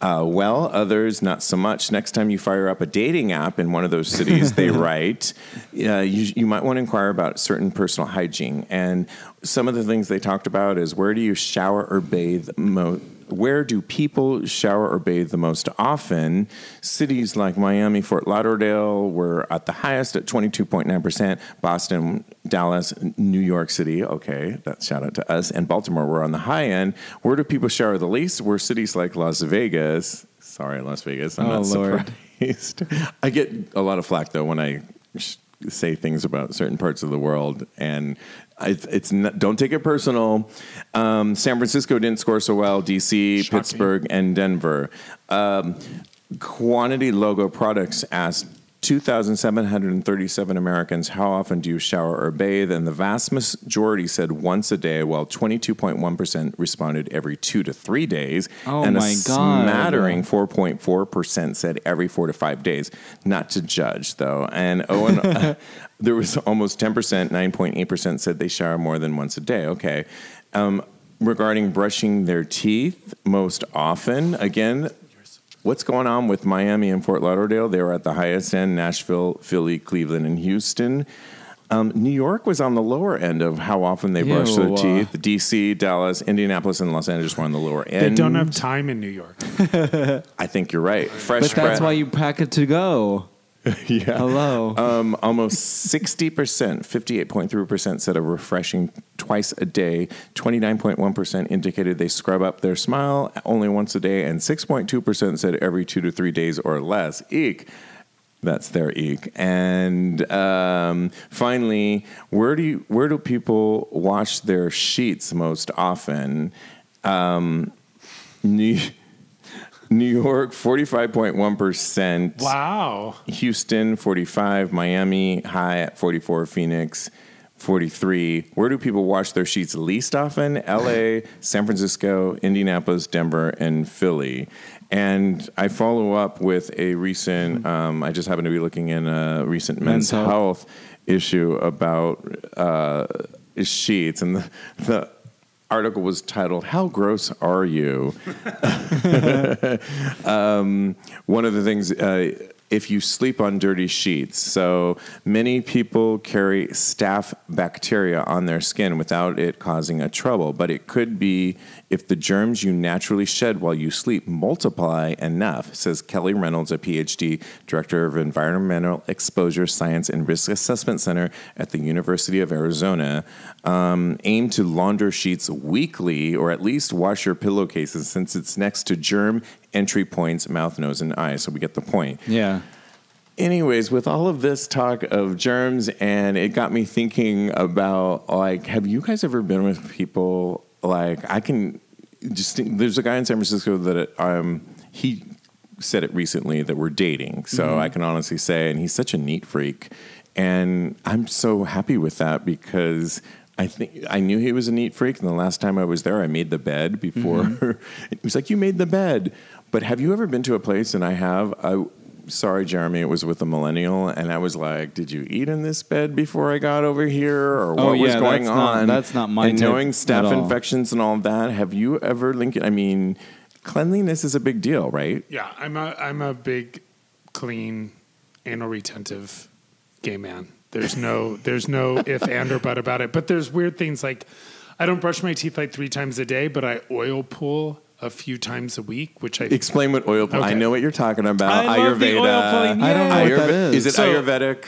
uh, well, others not so much. Next time you fire up a dating app in one of those cities, they write, uh, you, you might want to inquire about certain personal hygiene. And some of the things they talked about is where do you shower or bathe most? Where do people shower or bathe the most often? Cities like Miami, Fort Lauderdale were at the highest at 22.9%. Boston, Dallas, New York City, okay, that's shout out to us, and Baltimore were on the high end. Where do people shower the least? Were cities like Las Vegas. Sorry, Las Vegas. I'm Oh, not Lord. surprised. I get a lot of flack though when I sh- say things about certain parts of the world, and it's, it's not, don't take it personal. Um, San Francisco didn't score so well. DC, Shocking. Pittsburgh, and Denver. Um, Quality Logo Products asked 2,737 Americans, how often do you shower or bathe? And the vast majority said once a day, while 22.1% responded every two to three days. Oh and my a God. smattering 4.4% said every four to five days. Not to judge, though. And Owen, uh, there was almost 10%, 9.8% said they shower more than once a day. Okay. Um, regarding brushing their teeth most often, again, what's going on with Miami and Fort Lauderdale? They were at the highest end, Nashville, Philly, Cleveland, and Houston. Um, New York was on the lower end of how often they brush their Ew, uh. teeth. DC, Dallas, Indianapolis, and Los Angeles were on the lower end. They don't have time in New York. I think you're right. Fresh But that's breath- why you pack it to go. yeah. Hello. Um, almost 60%, 58.3% said a refreshing twice a day. 29.1% indicated they scrub up their smile only once a day. And 6.2% said every two to three days or less. Eek. That's their eek. And um, finally, where do you, where do people wash their sheets most often? New, New York, 45.1%. Wow. Houston, 45. Miami, high at 44. Phoenix, 43. Where do people wash their sheets least often? LA, San Francisco, Indianapolis, Denver, and Philly. And I follow up with a recent, um, I just happen to be looking in a recent men's, Men's Health. health issue about uh, sheets. And the, the article was titled, How Gross Are You? um, one of the things, uh, if you sleep on dirty sheets, so many people carry staph bacteria on their skin without it causing a trouble, but it could be if the germs you naturally shed while you sleep multiply enough, says Kelly Reynolds, a PhD director of Environmental Exposure Science and Risk Assessment Center at the University of Arizona. Um, aim to launder sheets weekly or at least wash your pillowcases since it's next to germ entry points, mouth, nose, and eyes. So we get the point. Yeah. Anyways, with all of this talk of germs, and it got me thinking about like, have you guys ever been with people like I can just think, there's a guy in San Francisco that um he said it recently that we're dating, so I can honestly say, and he's such a neat freak, and I'm so happy with that because. I think I knew he was a neat freak, and the last time I was there, I made the bed before. he was like, "You made the bed," but have you ever been to a place? And I have. I, sorry, Jeremy, it was with a millennial, and I was like, "Did you eat in this bed before I got over here, or oh, what Oh, was going that's not- on?" that's not my And knowing at staph infections and all of that, have you ever linked? I mean, cleanliness is a big deal, right? Yeah, I'm a I'm a big, clean, anal retentive gay man. There's no there's no if and or but about it. But there's weird things like I don't brush my teeth like three times a day, but I oil pull a few times a week, which I Explain what oil. Pulling I know what you're talking about. I love the Ayurveda. oil pulling. I don't know what that Ayurve- is. Is it So- Ayurvedic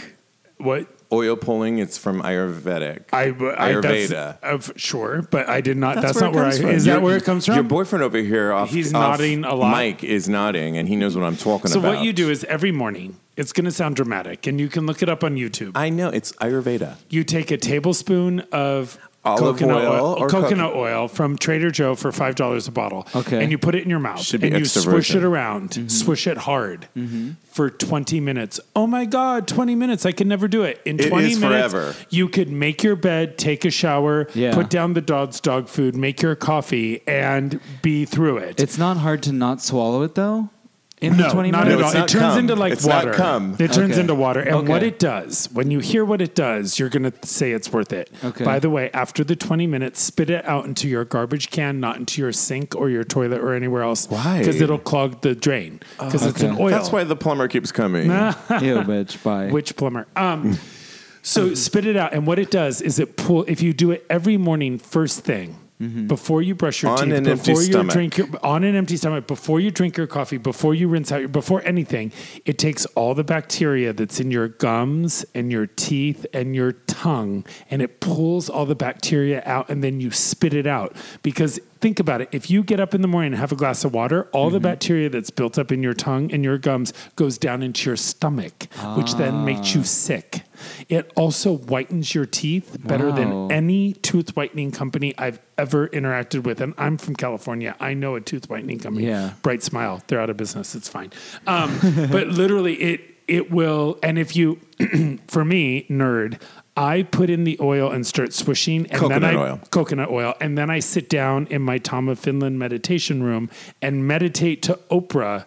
what oil pulling? It's from Ayurvedic. I, I Ayurveda. that's- Of sure, but I did not. That's, where not it where I. from. Is Your- that where it comes from? Your boyfriend over here, off, He's off nodding a lot. Mike is nodding, and he knows what I'm talking so about. So what you do is every morning. It's going to sound dramatic, and you can look it up on YouTube. I know it's Ayurveda. You take a tablespoon of Olive coconut oil or coconut oil from Trader Joe for five dollars a bottle. Okay. and you put it in your mouth Should and you swish it around, mm-hmm. swish it hard mm-hmm. for twenty minutes. Oh my god, twenty minutes! I can never do it in It twenty minutes. forever. You could make your bed, take a shower, Yeah. put down the dog's dog food, make your coffee, and be through it. It's not hard to not swallow it though. In no, the 20 not minutes? at all. not It turns cum. into like It's not water. cum. It turns Okay. into water. And what it does, when you hear what it does, you're going to say it's worth it. Okay. By the way, after the 20 minutes, spit it out into your garbage can, not into your sink or your toilet or anywhere else. Why? Because it'll clog the drain. Because it's an oil. That's why the plumber keeps coming. Ew, bitch. Bye. Which plumber? Um, so spit it out, and what it does is it pull. If you do it every morning, first thing. Mm-hmm. Before you brush your On teeth, an empty before you stomach. drink your on an empty stomach, before you drink your coffee, before you rinse out your before anything, it takes all the bacteria that's in your gums and your teeth and your tongue, and it pulls all the bacteria out, and then you spit it out. Because think about it: if you get up in the morning and have a glass of water, all the bacteria that's built up in your tongue and your gums goes down into your stomach, which then makes you sick. It also whitens your teeth better Wow. than any tooth whitening company I've ever interacted with. And I'm from California. I know a tooth whitening company. Yeah. Bright Smile. They're out of business. It's fine. Um, but literally, it it will. And if you, for me, nerd. I put in the oil and start swishing, and Coconut then I oil. coconut oil, and then I sit down in my Tom of Finland meditation room and meditate to Oprah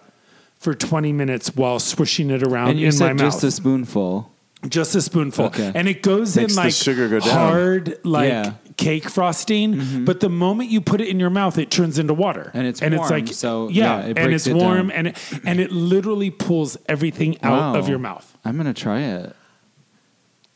for 20 minutes while swishing it around and you in said my mouth just a spoonful. just a spoonful, Okay. and it goes Makes in like sugar go down. hard, like Yeah. Mm-hmm. cake frosting. But the moment you put it in your mouth, it turns into water, And it's and warm, it's like so, yeah, yeah, it and it's it warm, down. and it, and it literally pulls everything out Wow. of your mouth. I'm gonna try it.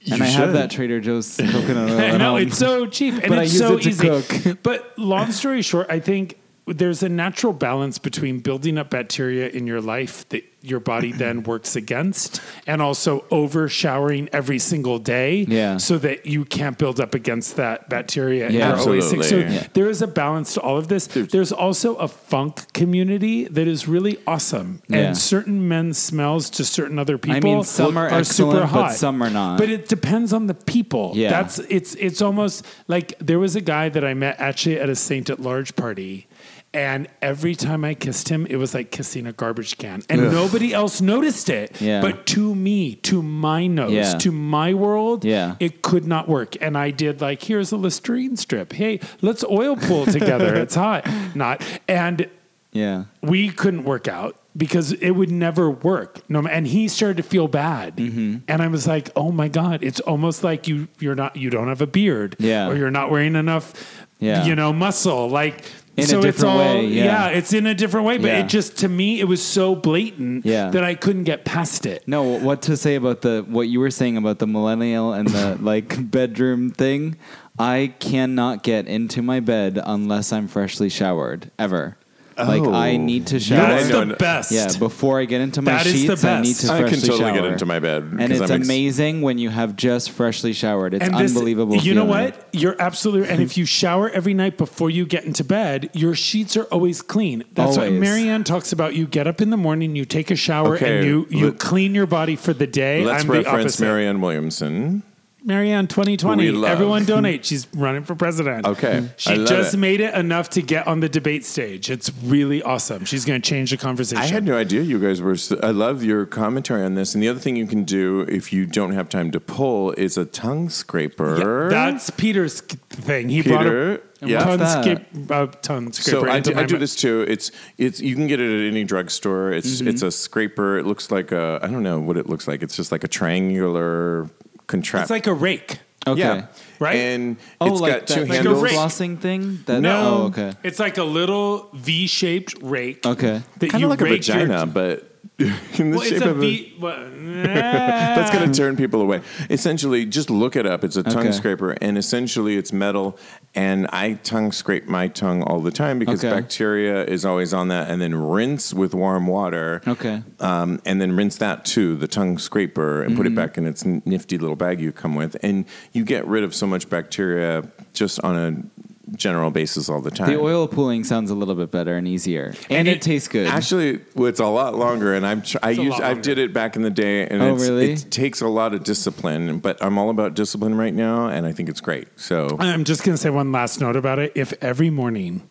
You and I have should. that Trader Joe's coconut oil. I know it's so cheap and But I it's use so it to easy. cook. but long story short, I think there's a natural balance between building up bacteria in your life that your body then works against, and also over showering every single day, Yeah. so that you can't build up against that bacteria. Yeah. sick. So Yeah. there is a balance to all of this. There's, also a funk community that is really awesome, Yeah. and certain men's smells to certain other people. I mean, some are, excellent, super but hot. some are not. But it depends on the people. Yeah. That's it's it's almost like there was a guy that I met actually at a Saint at Large party. And every time I kissed him, it was like kissing a garbage can. And nobody else noticed it. Yeah. But to me, to my nose, Yeah. to my world, Yeah. it could not work. And I did like, here's a Listerine strip. Hey, let's oil pull together. it's hot. Not. And yeah. we couldn't work out because it would never work. No, and he started to feel bad, Mm-hmm. and I was like, "Oh my god!" It's almost like you you're not you don't have a beard, Yeah. or you're not wearing enough, Yeah. you know, muscle. Like In so it's different all way, yeah. it's in a different way. But Yeah. it just to me it was so blatant Yeah. that I couldn't get past it. No, what to say about the what you were saying about the millennial and the like bedroom thing? I cannot get into my bed unless I'm freshly showered ever. Like Oh. I need to shower. That's know. the best. Yeah, before I get into my That is sheets, the I need best. to I freshly can totally shower. get into my bed and because it's I'm ex- amazing when you have just freshly showered. It's And this- unbelievable. You know feeling. what? You're absolutely. And if you shower every night before you get into bed, your sheets are always clean. That's what Marianne talks about. You get up in the morning, you take a shower, Okay, and you you let- clean your body for the day. Let's I'm the reference opposite. Marianne Williamson. Marianne 2020. Everyone donate. She's running for president. Okay, I She just it. made it enough to get on the debate stage. It's really awesome. She's going to change the conversation. I had no idea you guys were. I love your commentary on this. And the other thing you can do if you don't have time to pull is a tongue scraper. Yeah, that's Peter's thing. He Peter. brought a Yeah. tongue, scape, uh, tongue scraper. So I do, I do this too. It's it's you can get it at any drugstore. It's Mm-hmm. it's a scraper. It looks like a I don't know what it looks like. It's just like a triangular contract. It's like a rake. Okay. yeah, Right? And Oh, it's like got that, two like a handles. flossing thing. That, No. Oh, okay. It's like a little V-shaped rake. Okay. Kind of like a rake your- vagina, but in the well, shape it's a of a. V. well, That's going to turn people away. Essentially, just look it up. It's a tongue Okay. scraper, and essentially, it's metal. And I tongue scrape my tongue all the time because Okay. bacteria is always on that. And then rinse with warm water. Okay. Um, and then rinse that too, the tongue scraper, and Mm-hmm. put it back in its nifty little bag you come with. And you get rid of so much bacteria just on a general basis all the time. The oil pulling sounds a little bit better and easier, and, it, tastes good. Actually, well, it's a lot longer, and I'm tr- I used I longer. did it back in the day, and Oh, it's, really? it takes a lot of discipline. But I'm all about discipline right now, and I think it's great. So I'm just going to say one last note about it. If every morning,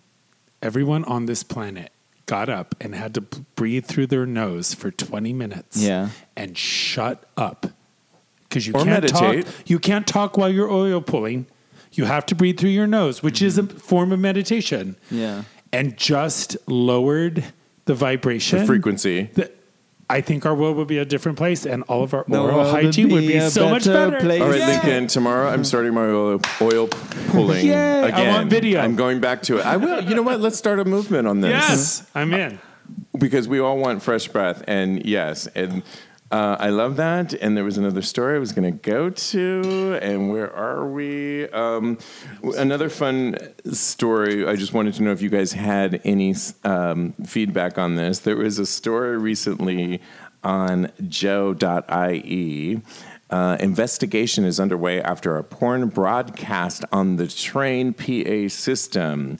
everyone on this planet got up and had to b- breathe through their nose for 20 minutes Yeah. and shut up because you Or can't meditate. talk you can't talk while you're oil pulling you have to breathe through your nose which is a mm-hmm. form of meditation yeah. and just lowered the vibration the frequency. the- I think our world would be a different place, and all of our The oral world would hygiene would be be a so much better better. place. All right, Yay. Lincoln. Tomorrow, I'm starting my oil, oil pulling Yay, I want video. I'm going back to it. I will. You know what? Let's start a movement on this. Yes, I'm in. because we all want fresh breath and yes and uh, i love that. And there was another story i was going to go to. And where are we? Um, another fun story i just wanted to know if you guys had any um, feedback on this. There was a story recently on joe.ie uh, investigation is underway after a porn broadcast on the train PA system.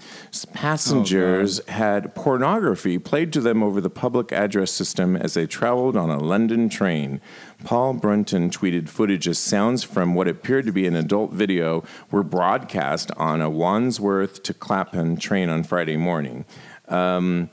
Passengers had pornography played to them over the public address system as they traveled on a London train. Paul Brunton tweeted footage of sounds from what appeared to be an adult video were broadcast on a Wandsworth to Clapham train on Friday morning. Um,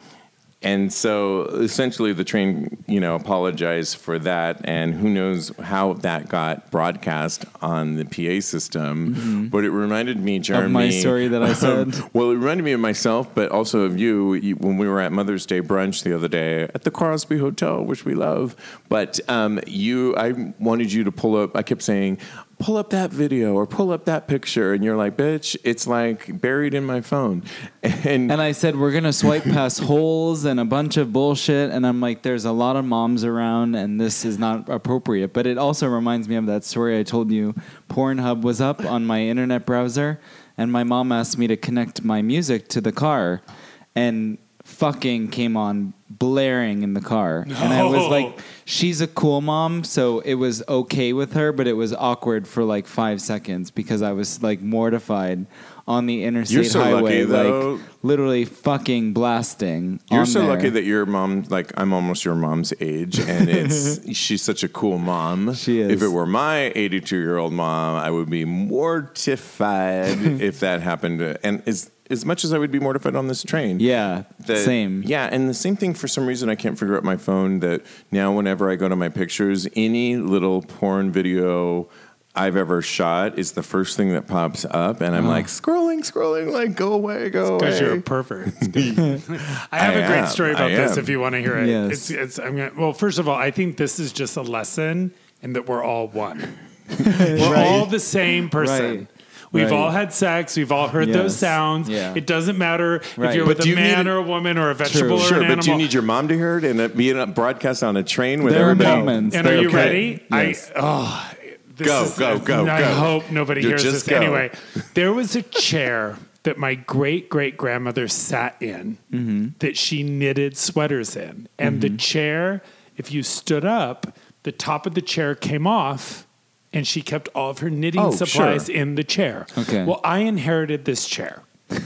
and so essentially the train, you know, apologized for that and who knows how that got broadcast on the PA system. But it reminded me, Jeremy. Mm-hmm. my story that I said? well, it reminded me of myself, but also of you, you when we were at Mother's Day brunch the other day at the Crosby Hotel, which we love. But um, you, I wanted you to pull up, I kept saying, pull up that video or pull up that picture. And you're like, bitch, it's like buried in my phone. And, And I said we're gonna swipe past holes and a bunch of bullshit, and I'm like, there's a lot of moms around, and this is not appropriate. But it also reminds me of that story I told you. Pornhub was up on my internet browser, and my mom asked me to connect my music to the car, and fucking came on blaring in the car. And I was like, she's a cool mom, so it was okay with her, but it was awkward for like five seconds because I was like mortified on the interstate so highway, lucky, though. like literally fucking blasting. You're on so there. lucky that your mom, like I'm almost your mom's age, and it's she's such a cool mom. She is. If it were my 82 year old mom, I would be mortified if that happened. and as as much as I would be mortified on this train, Yeah, that- same. Yeah, and the same thing for some reason I can't figure out my phone that now whenever I go to my pictures, any little porn video I've ever shot is the first thing that pops up and I'm like scrolling, scrolling, like go away, go away. Because you're a away. pervert. I have I a great am. story about I this am. if you want to hear it. Yes. It's, it's, I'm gonna, well, first of all, I think this is just a lesson in that we're all one. we're all the same person. Right. We've Right. all had sex. We've all heard those sounds. Yeah. It doesn't matter if you're But with do a man or a woman or a vegetable or Sure, an but animal. do you need your mom to hear it and it be in a broadcast on a train with There are everybody? moments. and are They're you okay. ready? Yes. I oh, this Go, is, go, go, I go. hope nobody You hears just this. go. Anyway, there was a chair that my great great grandmother sat in Mm-hmm. that she knitted sweaters in, and the chair, if you stood up, the top of the chair came off. And she kept all of her knitting Oh, supplies sure. in the chair. Okay. Well, I inherited this chair.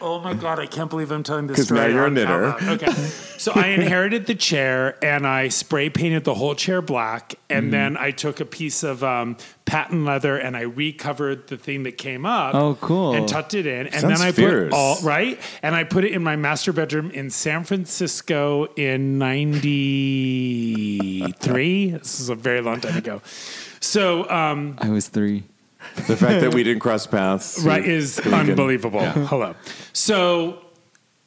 Oh my god, I can't believe I'm telling this 'Cause story. now you're a knitter. Okay. So I inherited the chair and I spray painted the whole chair black. And Mm-hmm. then I took a piece of um, patent leather and I recovered the thing that came up. Oh, cool. And tucked it in. And Sounds then I fierce. put all, right? And I put it in my master bedroom in San Francisco in 93. this is a very long time ago. So, um, I was three. The fact that we didn't cross paths. right is so we can- unbelievable. Hello. So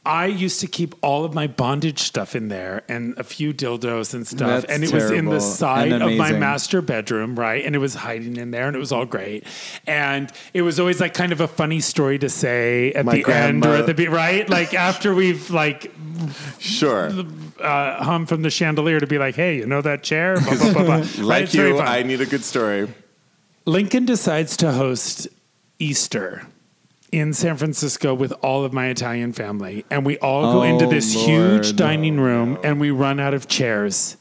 I used to keep all of my bondage stuff in there and a few dildos and stuff. That's and it was in the side of my master bedroom, right? And it was hiding in there and it was all great. And it was always like kind of a funny story to say at My the end or at the be right? Like after we've like Sure. uh, hum from the chandelier to be like, hey, you know that chair? Blah, blah, blah, blah. Right? Like It's you. I need a good story. Lincoln decides to host Easter in San Francisco with all of my Italian family. And we all go Oh, into this Lord. huge dining room and we run out of chairs.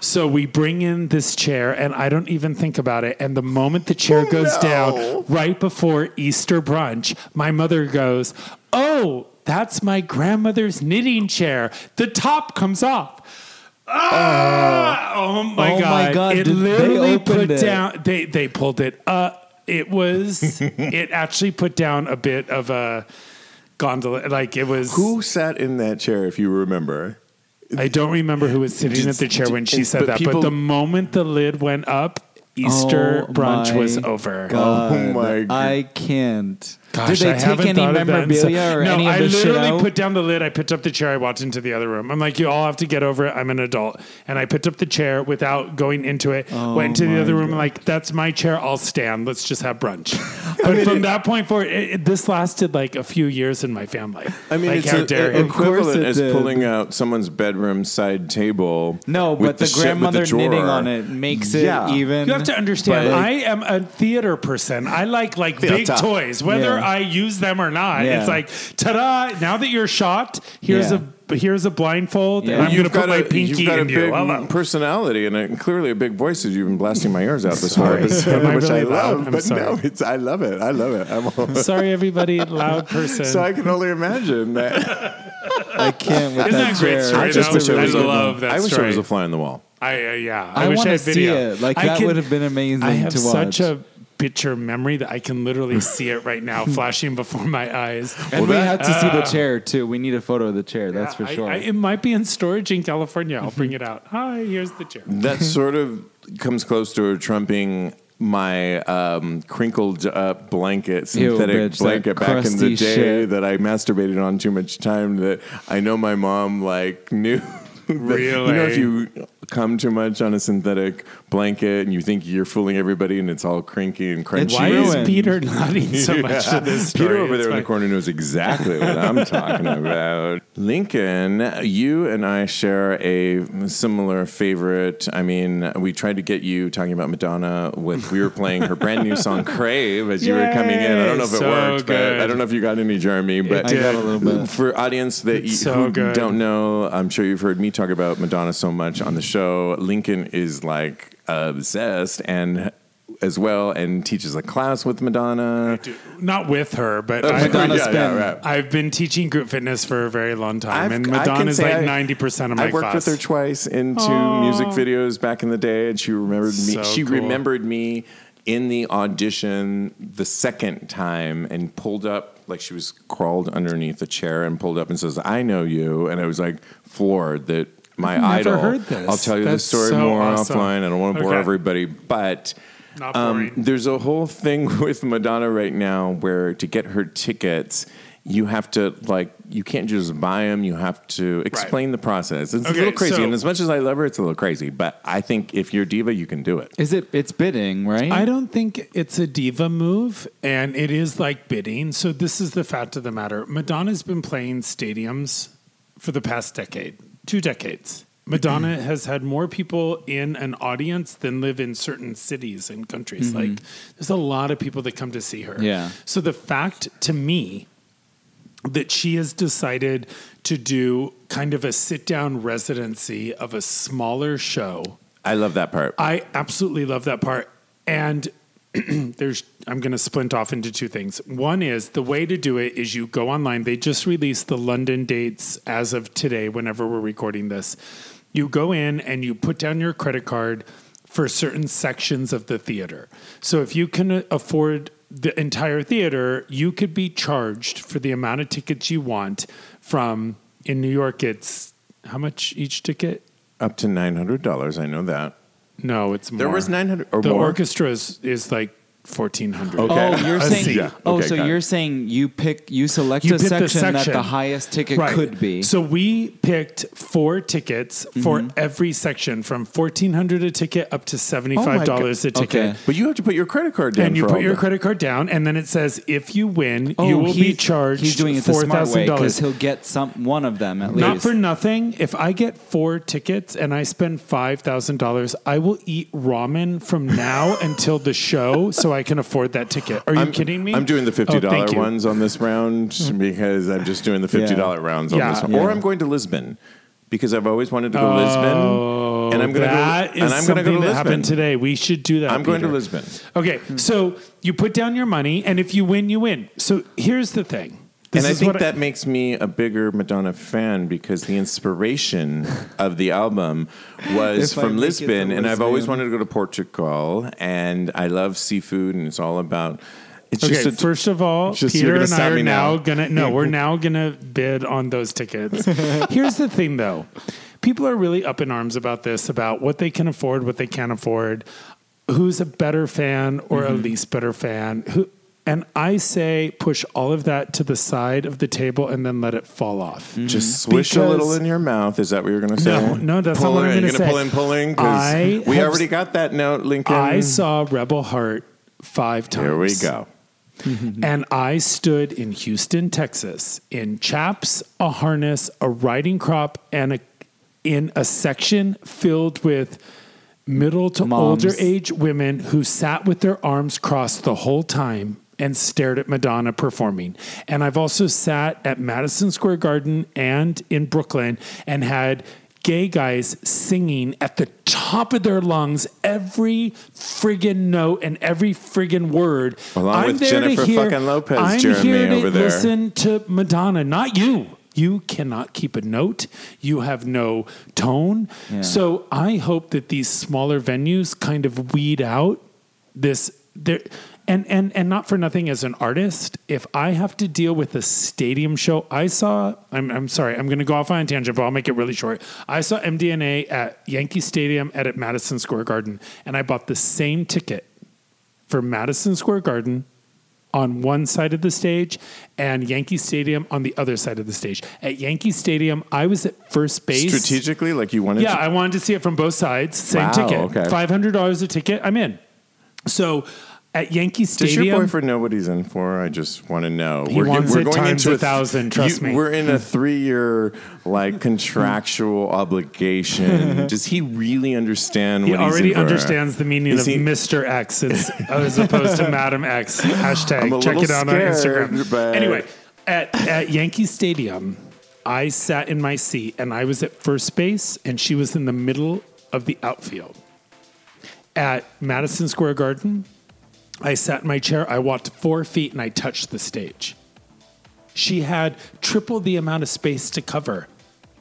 So we bring in this chair and I don't even think about it. And the moment the chair goes no. down, right before Easter brunch, my mother goes, Oh, that's my grandmother's knitting chair. The top comes off. Ah! Oh, my Oh my god! God, It literally put it? down. They they pulled it up. It was. it actually put down a bit of a gondola. Like it was. Who sat in that chair, if you remember? I don't remember who was sitting Did- at the chair when she said but that. people- but the moment the lid went up, Easter Oh brunch was over. Oh God, Oh my God. I can't. Gosh, Did they I take haven't any thought of that in so- or no, any of I the shit literally out? put down the lid. I picked up the chair. I walked into the other room. I'm like, you all have to get over it. I'm an adult, and I picked up the chair without going into it. Oh went into the Oh my other room. Like, that's my chair. I'll stand. Let's just have brunch. but from that point forward, it, it- this lasted like a few years in my family. I mean, like, it's how a, dare a- you? equivalent it as did. pulling out someone's bedroom side table. no, with but the, shit with grandmother knitting drawer. on it makes it Yeah. even. You have to understand. but- I am a theater person. I like like big Theater. toys, whether Yeah. I use them or not. Yeah. It's like, ta-da! Now that you're shot, here's Yeah. a here's a blindfold, Yeah. and I'm going You've to put got my a, pinky you've got a in you. big Hello. personality and, a, and clearly a big voice as you've been blasting my ears out this Sorry. whole episode, I which I really loud? love. I'm But sorry. no, it's I love it. I love it. I'm all, Sorry, everybody, loud person. so I can only imagine that. I can't with Isn't that that great story, I just wish I I was. a- love that I wish I was a fly on the wall. I uh, yeah. I, I, wish want I to had see it. Like I that would have been amazing I have to watch. such a picture memory that I can literally see it right now, flashing before my eyes. and we that- have to see the uh, chair too. We need a photo of the chair. That's for sure. I- it might be in storage in California. I'll bring it out. Mm-hmm. Hi, here's the chair. That sort of comes close to trumping my um, crinkled up blanket, synthetic bitch, blanket back in the day shit. that I masturbated on too much time. That I know my mom like knew. that- You know, if Really? you come too much on a synthetic blanket and you think you're fooling everybody and it's all crinky and crunchy. Why ruined. is Peter nodding so much to this story? Peter over It's there in the corner knows exactly what I'm talking about. Lincoln, you and I share a similar favorite. I mean, we tried to get you talking about Madonna with we were playing her brand new song "Crave" as you were coming in. I don't know if it Yay, so worked, but. I don't know if you got any, Jeremy. But I got a little bit. for audience that you, so who good. don't know, I'm sure you've heard me talk about Madonna so much on the show. Lincoln is like obsessed and as well and teaches a class with Madonna. Not with her, but Madonna I've, Madonna's yeah, been- yeah, right. I've been teaching group fitness for a very long time, I've- and I can Madonna is like I- ninety percent of my class. I worked class. with her twice in two music videos back in the day, and she remembered me. So she cool. remembered me in the audition the second time and pulled up like she was crawled underneath a chair and pulled up and says, "I know you," and I was like floored that my I've never idol. heard this. I'll tell you That's the story so more awesome. offline. I don't want to bore Okay. everybody, but. Um, there's a whole thing with Madonna right now where to get her tickets, you have to like you can't just buy them. You have to explain the process. It's a little crazy, so- and as much as I love her, it's a little crazy. But I think if you're a diva, you can do it. Is it? It's bidding, right? I don't think it's a diva move, and it is like bidding. So this is the fact of the matter: Madonna's been playing stadiums for the past decade, two decades. Madonna has had more people in an audience than live in certain cities and countries. Mm-hmm. Like, there's a lot of people that come to see her. Yeah. So the fact to me that she has decided to do kind of a sit down residency of a smaller show I love that part. I absolutely love that part. And there's I'm going to splint off into two things. One is the way to do it is you go online. They just released the London dates as of today whenever we're recording this. You go in and you put down your credit card for certain sections of the theater. So if you can afford the entire theater, you could be charged for the amount of tickets you want from in New York it's how much each ticket? Up to nine hundred dollars. I know that. No, it's more. There was nine hundred or the more. orchestra is, is like fourteen hundred. Okay. Oh, you're saying. seat. Yeah. Oh, Okay, so you're saying you pick, you select You a pick the section, that the highest ticket could be. So we picked four tickets for Mm-hmm. every section, from fourteen hundred a ticket up to seventy five dollars a ticket. Okay. but you have to put your credit card down. And you for put all your that. credit card down, and then it says if you win, Oh, you will be charged He's doing it the four smart way because he'll get some one of them at Not least. Not for nothing. If I get four tickets and I spend five thousand dollars, I will eat ramen from now until the show, so I can afford that ticket. Are you I'm kidding me? I'm doing the oh, fifty dollar you. ones on this round mm. because I'm just doing the fifty dollar rounds on Yeah. this one. Yeah. Or I'm going to Lisbon because I've always wanted to go to oh, Lisbon, and I'm going to Oh, That go. is And I'm going to go to that Lisbon happened today. We should do that. I'm going to Lisbon. Okay, hmm. so you put down your money, and if you win, you win. So here's the thing. This and I think that makes me a bigger Madonna fan because the inspiration of the album was If from Lisbon, and I've always wanted to go to Portugal, and I love seafood, and it's all about. It's Okay, just a, first of all, Peter and I are now now. gonna no, we're now gonna bid on those tickets. Here's the thing, though, people are really up in arms about this, about what they can afford, what they can't afford, who's a better fan or Mm-hmm. a least better fan, who. And I say push all of that to the side of the table and then let it fall off. Mm-hmm. just swish a little in your mouth. Is that what you're going to say? No, no, that's not Pull what I'm gonna you're say. pull in, pulling. 'Cause I we have- already got that note, Lincoln. I saw Rebel Heart five times. Here we go. Mm-hmm. And I stood in Houston, Texas, in chaps, a harness, a riding crop, and a, in a section filled with middle to Moms. older age women who sat with their arms crossed the whole time and stared at Madonna performing. And I've also sat at Madison Square Garden and in Brooklyn and had gay guys singing at the top of their lungs every friggin' note and every friggin' word. Along with there to Jennifer hear- fucking Lopez, I'm Jeremy, here to over there. listen to Madonna, not you. You cannot keep a note. You have no tone. So I hope that these smaller venues kind of weed out this there and and and not for nothing as an artist if i have to deal with a stadium show i saw i'm, I'm sorry i'm going to go off on a tangent but i'll make it really short i saw mdna at yankee stadium and at madison square garden and i bought the same ticket for madison square garden on one side of the stage and Yankee Stadium on the other side of the stage. At Yankee Stadium, I was at first base. Strategically, like you wanted Yeah, to. I wanted to see it from both sides. Same Wow, ticket. okay. Five hundred dollars a ticket. I'm in. So at Yankee Stadium. Does your boyfriend know what he's in for? I just want to know. He wants it times a th- thousand, trust me. We're in a three-year like contractual obligation. Does he really understand he what he's already in for? understands the meaning Is of he- Mr. X as, as opposed to Madam X. Hashtag check it out scared, on Instagram. but- Anyway, at, at Yankee Stadium, I sat in my seat and I was at first base and she was in the middle of the outfield. At Madison Square Garden, I sat in my chair, I walked four feet and I touched the stage. She had triple the amount of space to cover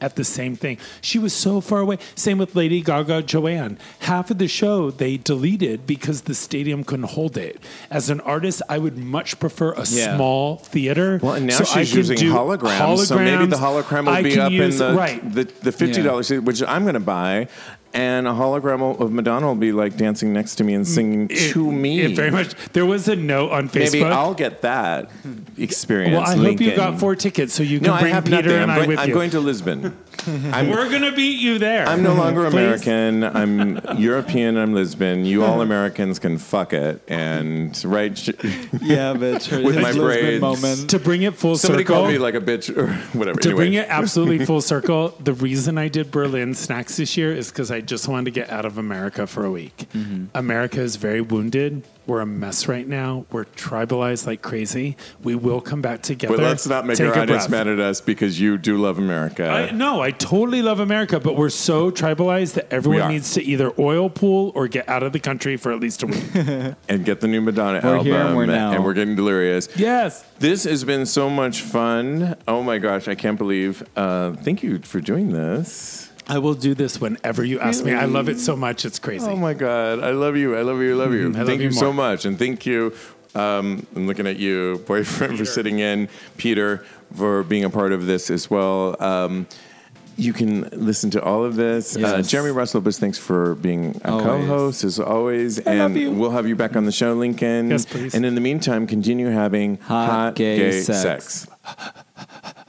at the same thing. She was so far away. Same with Lady Gaga Joanne. Half of the show they deleted because the stadium couldn't hold it. As an artist, I would much prefer a Yeah. small theater. Well, and now so she's using do holograms, so maybe the hologram will I be up use- in the right. the, the fifty dollars, seat, which I'm going to buy, and a hologram of Madonna will be like dancing next to me and mm. singing It- to me. it very much. There was a note on Facebook. Maybe I'll get that experience. well, I hope you got four tickets so you can No, I bring have Peter nothing. and I'm, I going, with I'm you. going to Lisbon. I'm, We're gonna beat you there. I'm no longer American. I'm European. I'm Lisbon. You all Americans can fuck it and right. Yeah, bitch. her- With my Lisbon braids. moment. To bring it full Somebody circle, Somebody called me like a bitch or whatever. to anyway. bring it absolutely full circle, the reason I did Berlin Snax this year is because I just wanted to get out of America for a week. Mm-hmm. America is very wounded. We're a mess right now. We're tribalized like crazy. We will come back together. But let's not make Take our audience breath. mad at us because you do love America. I, no, I totally love America, but we're so tribalized that everyone needs to either oil pull or get out of the country for at least a week. and get the new Madonna We're album. here and we're now. and we're getting delirious. yes. This has been so much fun. Oh my gosh, I can't believe. Uh, thank you for doing this. I will do this whenever you ask me. I love it so much. It's crazy. Oh my god, I love you. I love you. I love you. I love thank you, you so much, and thank you. Um, I'm looking at you, boyfriend, for sitting in. Peter for being a part of this as well. Um, you can listen to all of this. Uh, Jeremy Russell, but thanks for being a Always. co-host as always, and love you. we'll have you back on the show, Lincoln. Yes, please. And in the meantime, continue having Hot gay sex. sex.